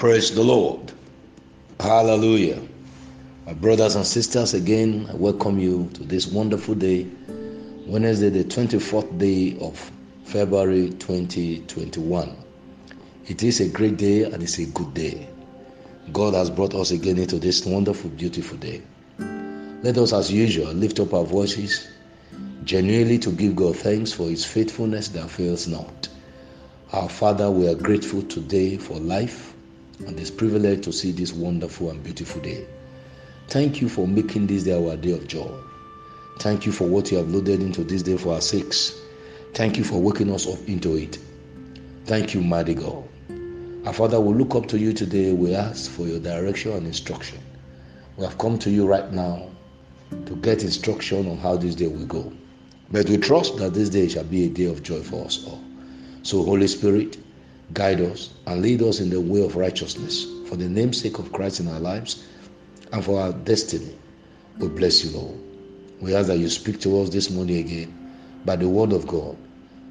Praise the Lord. Hallelujah. My brothers and sisters, again, I welcome you to this wonderful day, Wednesday, the 24th day of February 2021. It is a great day and it's a good day. God has brought us again into this wonderful, beautiful day. Let us, as usual, lift up our voices genuinely to give God thanks for His faithfulness that fails not. Our Father, we are grateful today for life and this privilege to see this wonderful and beautiful day. Thank you for making this day our day of joy. Thank you for what you have loaded into this day for our sakes. Thank you for waking us up into it. Thank you, mighty God. Our Father, we look up to you today. We ask for your direction and instruction. We have come to you right now to get instruction on how this day will go. But we trust that this day shall be a day of joy for us all. So, Holy Spirit, guide us and lead us in the way of righteousness for the namesake of Christ in our lives and for our destiny. We bless you, Lord. We ask that you speak to us this morning again by the word of God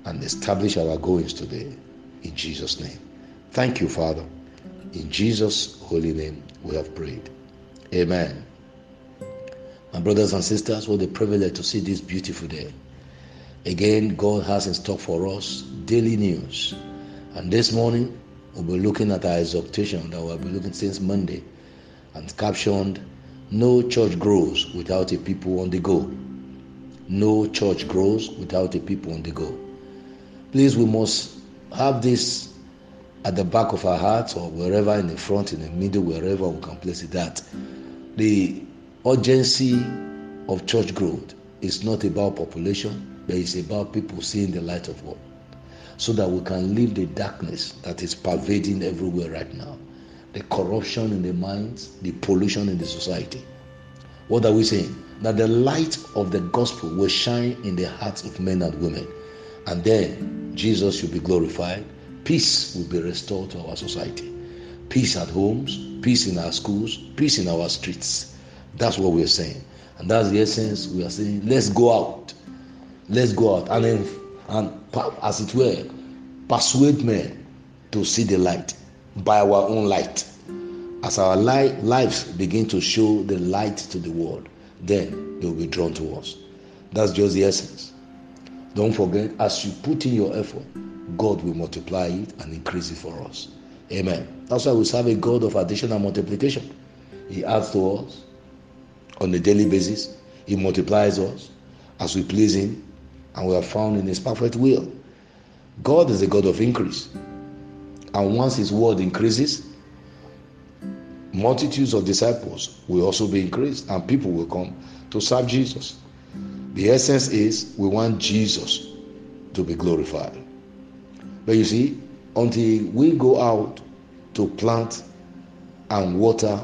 and establish our goings today. In Jesus' name. Thank you, Father. In Jesus' holy name, we have prayed. Amen. My brothers and sisters, what a privilege to see this beautiful day. Again, God has in stock for us daily news. And this morning, we'll be looking at our exhortation that we'll be looking since Monday and captioned No church grows without a people on the go. No church grows without a people on the go. Please, we must have this at the back of our hearts or wherever in the front, in the middle, wherever we can place it. That the urgency of church growth is not about population, but it's about people seeing the light of God so that we can leave the darkness that is pervading everywhere right now the corruption in the minds, the pollution in the society. What are we saying? That the light of the gospel will shine in the hearts of men and women. And then Jesus will be glorified. Peace will be restored to our society. Peace at homes, peace in our schools, peace in our streets. That's what we're saying. And that's the essence we are saying. Let's go out. Let's go out. And, then, and as it were, persuade men to see the light by our own light. As our light, lives begin to show the light to the world, then they will be drawn to us. That's just the essence. Don't forget, as you put in your effort, God will multiply it and increase it for us. Amen. That's why we serve a God of addition and multiplication. He adds to us on a daily basis, He multiplies us as we please Him, and we are found in His perfect will. God is a God of increase. And once His word increases, multitudes of disciples will also be increased and people will come to serve Jesus. The essence is we want Jesus to be glorified. But you see, until we go out to plant and water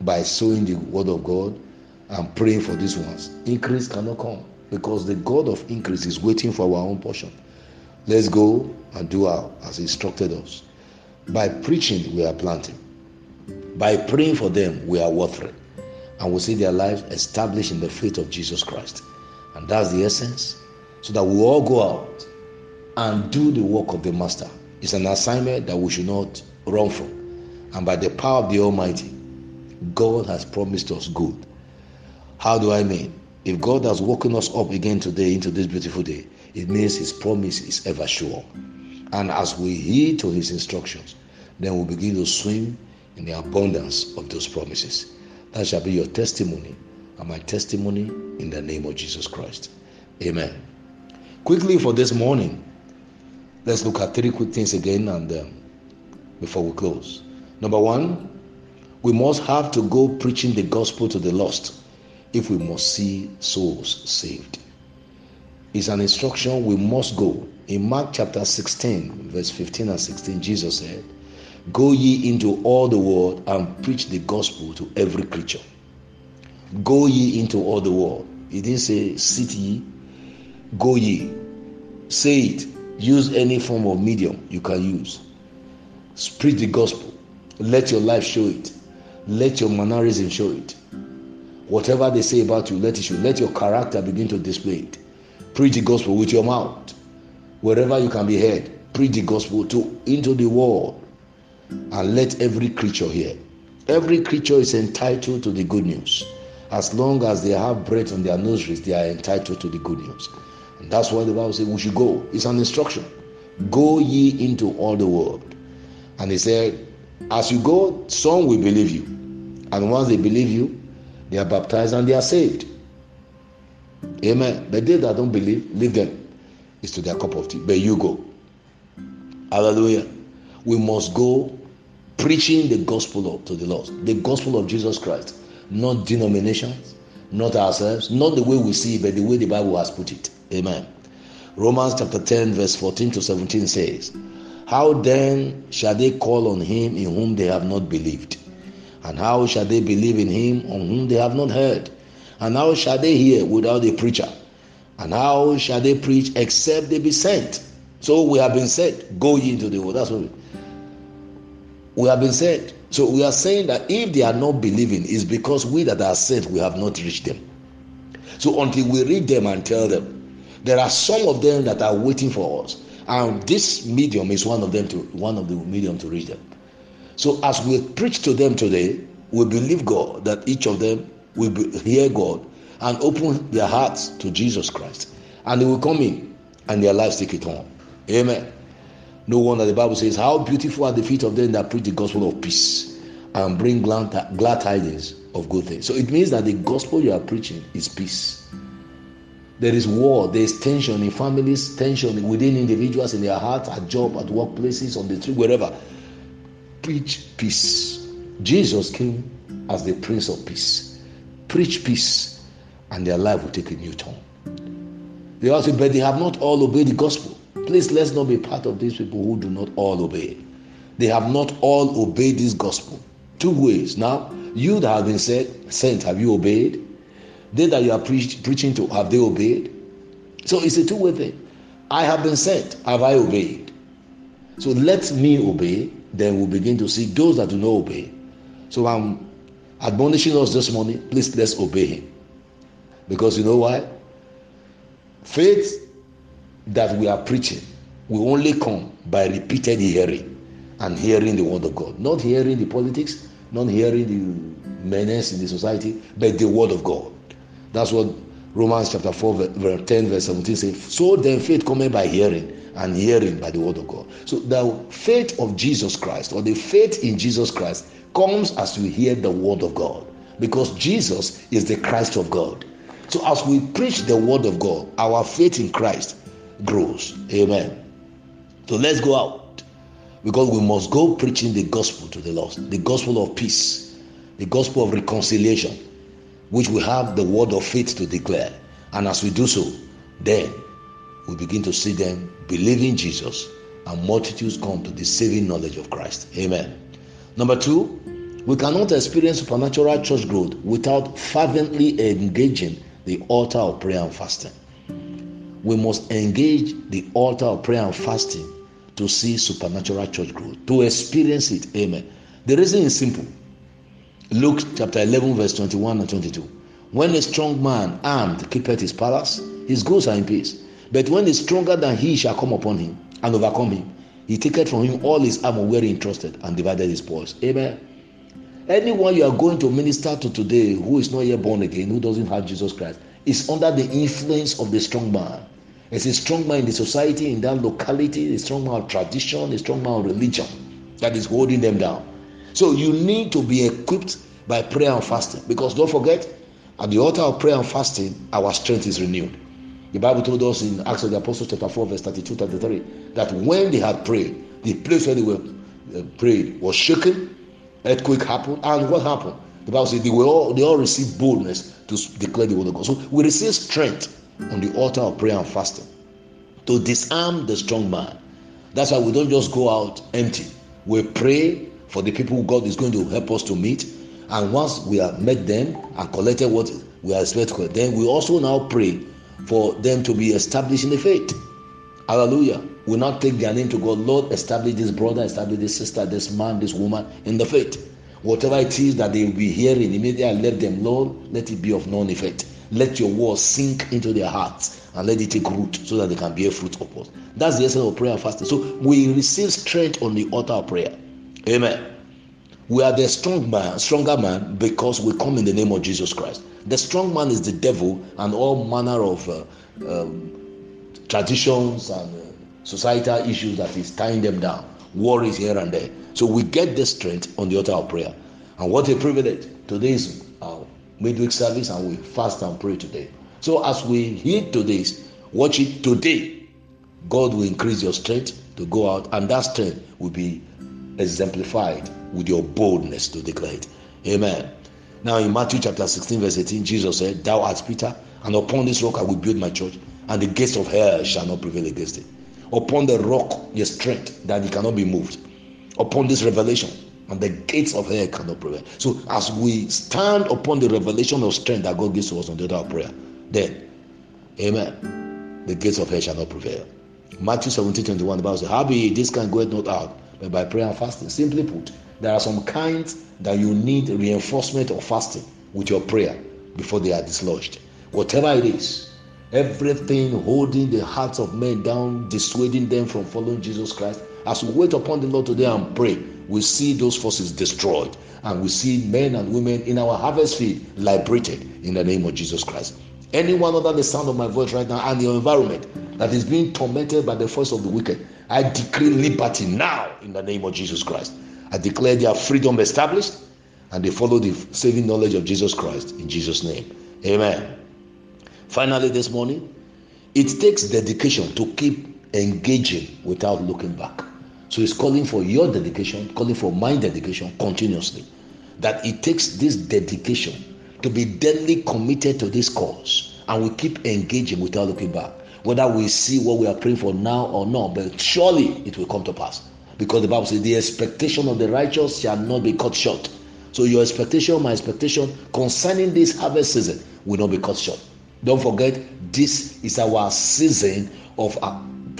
by sowing the word of God and praying for these ones, increase cannot come because the God of increase is waiting for our own portion. Let's go and do our as instructed us. By preaching, we are planting. By praying for them, we are watering. And we see their lives established in the faith of Jesus Christ. And that's the essence. So that we all go out and do the work of the Master. It's an assignment that we should not run from. And by the power of the Almighty, God has promised us good. How do I mean? If God has woken us up again today into this beautiful day, it means His promise is ever sure. And as we heed to His instructions, then we begin to swim in the abundance of those promises. That shall be your testimony and my testimony in the name of Jesus Christ. Amen. Quickly for this morning, let's look at three quick things again and um, before we close. Number one, we must have to go preaching the gospel to the lost if we must see souls saved. It's an instruction we must go. In Mark chapter 16, verse 15 and 16, Jesus said, Go ye into all the world and preach the gospel to every creature. Go ye into all the world. He didn't say, Sit ye, go ye. Say it. Use any form of medium you can use. Preach the gospel. Let your life show it. Let your mannerism show it. Whatever they say about you, let it show. Let your character begin to display it. Preach the gospel with your mouth. Wherever you can be heard, preach the gospel to into the world. and let every creature hear. Every creature is entitled to the good news. As long as they have breath on their nostrils, they are entitled to the good news. And that's why the Bible says we should go. It's an instruction. Go ye into all the world. And he said, As you go, some will believe you. And once they believe you, they are baptized and they are saved. Amen. But they that don't believe, leave them. It's to their cup of tea. But you go. Hallelujah. We must go preaching the gospel of, to the lost, the gospel of Jesus Christ, not denominations, not ourselves, not the way we see it, but the way the Bible has put it. Amen. Romans chapter 10, verse 14 to 17 says, How then shall they call on him in whom they have not believed? And how shall they believe in him on whom they have not heard? And how shall they hear without a preacher? And how shall they preach except they be sent? So we have been said, Go ye into the world. That's what we, we have been said. So we are saying that if they are not believing, it's because we that are sent, we have not reached them. So until we reach them and tell them, there are some of them that are waiting for us, and this medium is one of them to one of the medium to reach them. So as we preach to them today, we believe God that each of them will be, hear God and open their hearts to Jesus Christ, and they will come in and their lives take it on. Amen. No wonder the Bible says, How beautiful are the feet of them that preach the gospel of peace and bring glad, glad tidings of good things. So it means that the gospel you are preaching is peace. There is war, there is tension in families, tension within individuals in their hearts, at job, at workplaces, on the street, wherever. Preach peace. Jesus came as the Prince of Peace. Preach peace, and their life will take a new turn. They also, but they have not all obeyed the gospel. Please let's not be part of these people who do not all obey. They have not all obeyed this gospel. Two ways. Now, you that have been said, sent, have you obeyed? They that you are preach, preaching to, have they obeyed? So it's a two-way thing. I have been sent, have I obeyed? So let me obey, then we'll begin to see those that do not obey. So I'm admonishing us this morning, please let's obey him. Because you know why? Faith that we are preaching will only come by repeated hearing and hearing the word of God. Not hearing the politics, not hearing the menace in the society, but the word of God. That's what Romans chapter 4, verse 10, verse 17 says. So then faith cometh by hearing, and hearing by the word of God. So the faith of Jesus Christ, or the faith in Jesus Christ, comes as we hear the word of God. Because Jesus is the Christ of God. So as we preach the word of God, our faith in Christ grows. Amen. So let's go out because we must go preaching the gospel to the lost, the gospel of peace, the gospel of reconciliation, which we have the word of faith to declare. And as we do so, then we begin to see them believing Jesus and multitudes come to the saving knowledge of Christ. Amen. Number two, we cannot experience supernatural church growth without fervently engaging the altar of prayer and fasting we must engage the altar of prayer and fasting to see supernatural church growth, to experience it. Amen. The reason is simple. Luke chapter 11, verse 21 and 22. When a strong man armed keepeth his palace, his goods are in peace. But when a stronger than he shall come upon him and overcome him, he taketh from him all his armor where he trusted and divided his spoils. Amen. Anyone you are going to minister to today who is not yet born again, who doesn't have Jesus Christ, is under the influence of the strong man. It's a strong man in the society, in that locality, a strong man of tradition, a strong man of religion that is holding them down. So you need to be equipped by prayer and fasting because don't forget, at the altar of prayer and fasting, our strength is renewed. The Bible told us in Acts of the Apostles, chapter 4, verse 32 33, that when they had prayed, the place where they were uh, prayed was shaken, earthquake happened, and what happened? The Bible says they were all they all received boldness to declare the word of God. So we receive strength on the altar of prayer and fasting to disarm the strong man. That's why we don't just go out empty. We pray for the people God is going to help us to meet. And once we have met them and collected what we are expecting, then we also now pray for them to be established in the faith. Hallelujah. We not take their name to God. Lord, establish this brother, establish this sister, this man, this woman in the faith. Whatever it is that they will be hearing, immediately let them, Lord, let it be of non effect. Let your word sink into their hearts and let it take root so that they can bear fruit upwards. That's the essence of prayer and fasting. So we receive strength on the altar of prayer Amen. We are the strong man, stronger man because we come in the name of Jesus Christ. The strong man is the devil and all manner of uh, um, traditions and uh, societal issues that is tying them down, worries here and there. So we get the strength on the altar of prayer. And what a privilege. Today is our midweek service and we fast and pray today. So as we hear today's, watch it today. God will increase your strength to go out, and that strength will be exemplified with your boldness to declare it. Amen. Now in Matthew chapter 16, verse 18, Jesus said, Thou art Peter, and upon this rock I will build my church, and the gates of hell shall not prevail against it. Upon the rock, your strength, that it cannot be moved. Upon this revelation, and the gates of hell cannot prevail. So as we stand upon the revelation of strength that God gives to us on the day of prayer, then, amen, the gates of hell shall not prevail. Matthew 17, 21, the Bible says, How be this can go not out, by prayer and fasting. Simply put, there are some kinds that you need reinforcement of fasting with your prayer before they are dislodged. Whatever it is, everything holding the hearts of men down, dissuading them from following Jesus Christ. As we wait upon the Lord today and pray, we see those forces destroyed and we see men and women in our harvest field liberated in the name of Jesus Christ. Anyone under the sound of my voice right now and your environment that is being tormented by the force of the wicked, I decree liberty now in the name of Jesus Christ. I declare their freedom established and they follow the saving knowledge of Jesus Christ in Jesus' name. Amen. Finally, this morning, it takes dedication to keep engaging without looking back. So he's calling for your dedication, calling for my dedication continuously. That it takes this dedication to be deadly committed to this cause and we keep engaging without looking back whether we see what we are praying for now or not, but surely it will come to pass. Because the Bible says, the expectation of the righteous shall not be cut short. So your expectation, my expectation concerning this harvest season will not be cut short. Don't forget, this is our season of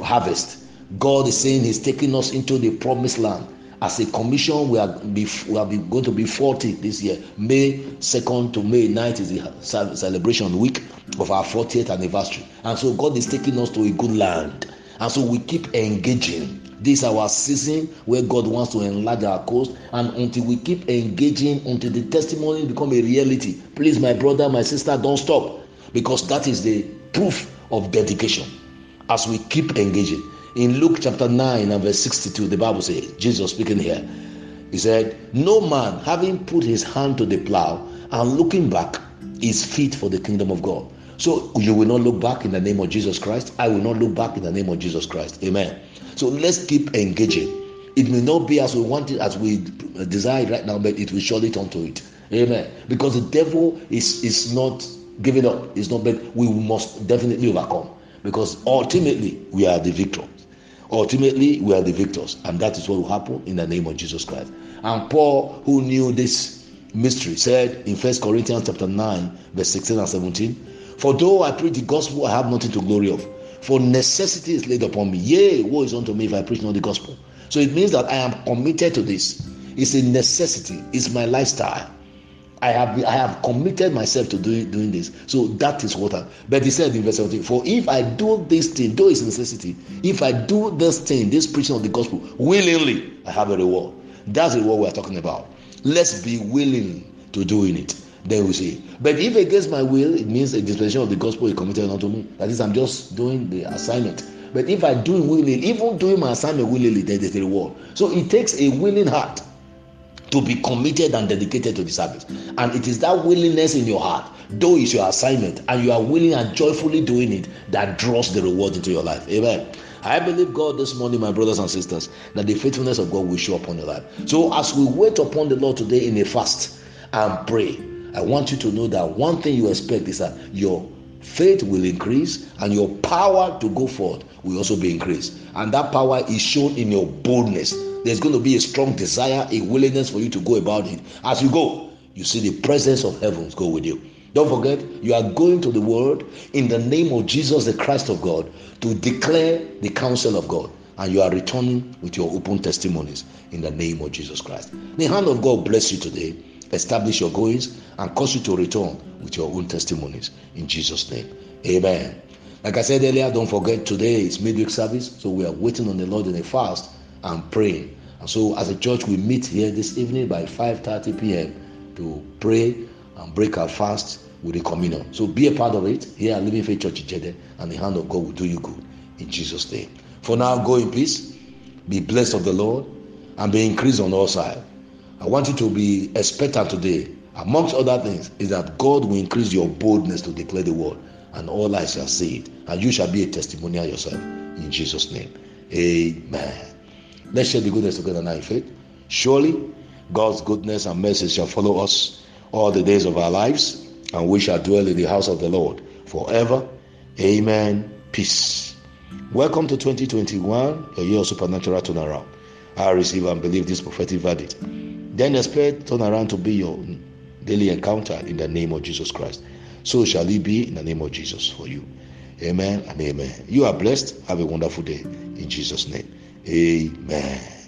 harvest. God is saying He's taking us into the promised land. As a commission, we are, be, we are going to be 40 this year. May 2nd to May 9th is the celebration week of our 40th anniversary. And so God is taking us to a good land. And so we keep engaging. This is our season where God wants to enlarge our coast. And until we keep engaging, until the testimony become a reality, please, my brother, my sister, don't stop. Because that is the proof of dedication. As we keep engaging. In Luke chapter 9 and verse 62, the Bible says, Jesus speaking here, he said, No man having put his hand to the plow and looking back is fit for the kingdom of God. So you will not look back in the name of Jesus Christ. I will not look back in the name of Jesus Christ. Amen. So let's keep engaging. It may not be as we want it, as we desire right now, but it will surely turn to it. Amen. Because the devil is is not giving up. It's not, but we must definitely overcome. Because ultimately we are the victors. Ultimately we are the victors, and that is what will happen in the name of Jesus Christ. And Paul, who knew this mystery, said in First Corinthians chapter nine, verse sixteen and seventeen. For though I preach the gospel, I have nothing to glory of. For necessity is laid upon me. Yea, woe is unto me if I preach not the gospel. So it means that I am committed to this. It's a necessity. It's my lifestyle. I have I have committed myself to doing doing this. So that is what I. But he said in verse 17, For if I do this thing, though it's necessity, if I do this thing, this preaching of the gospel willingly, I have a reward. That's reward we are talking about. Let's be willing to doing it. Then we say, but if against my will, it means a dispensation of the gospel is committed unto me. That is, I'm just doing the assignment. But if I do it willingly, even doing my assignment willingly, there is a reward. So it takes a willing heart to be committed and dedicated to the service. And it is that willingness in your heart, though it's your assignment, and you are willing and joyfully doing it, that draws the reward into your life. Amen. I believe God this morning, my brothers and sisters, that the faithfulness of God will show upon your life. So as we wait upon the Lord today in a fast and pray, I want you to know that one thing you expect is that your faith will increase and your power to go forward will also be increased. And that power is shown in your boldness. There's going to be a strong desire, a willingness for you to go about it. As you go, you see the presence of heavens go with you. Don't forget, you are going to the world in the name of Jesus, the Christ of God, to declare the counsel of God. And you are returning with your open testimonies in the name of Jesus Christ. The hand of God bless you today establish your goings, and cause you to return with your own testimonies in Jesus' name. Amen. Like I said earlier, don't forget today is midweek service, so we are waiting on the Lord in a fast and praying. And so, as a church, we meet here this evening by 5:30 p.m. to pray and break our fast with the communion. So, be a part of it here at Living Faith Church Jede, and the hand of God will do you good in Jesus' name. For now, go in peace, be blessed of the Lord, and be increased on all sides. I want you to be expectant today. Amongst other things, is that God will increase your boldness to declare the word, and all eyes shall see it, and you shall be a testimonial yourself in Jesus' name. Amen. Let's share the goodness together now in faith. Surely God's goodness and mercy shall follow us all the days of our lives, and we shall dwell in the house of the Lord forever. Amen. Peace. Welcome to 2021, a year of supernatural turnaround. I receive and believe this prophetic verdict. Then expect turnaround to be your daily encounter in the name of Jesus Christ. So shall it be in the name of Jesus for you. Amen and amen. You are blessed. Have a wonderful day in Jesus' name. Amen.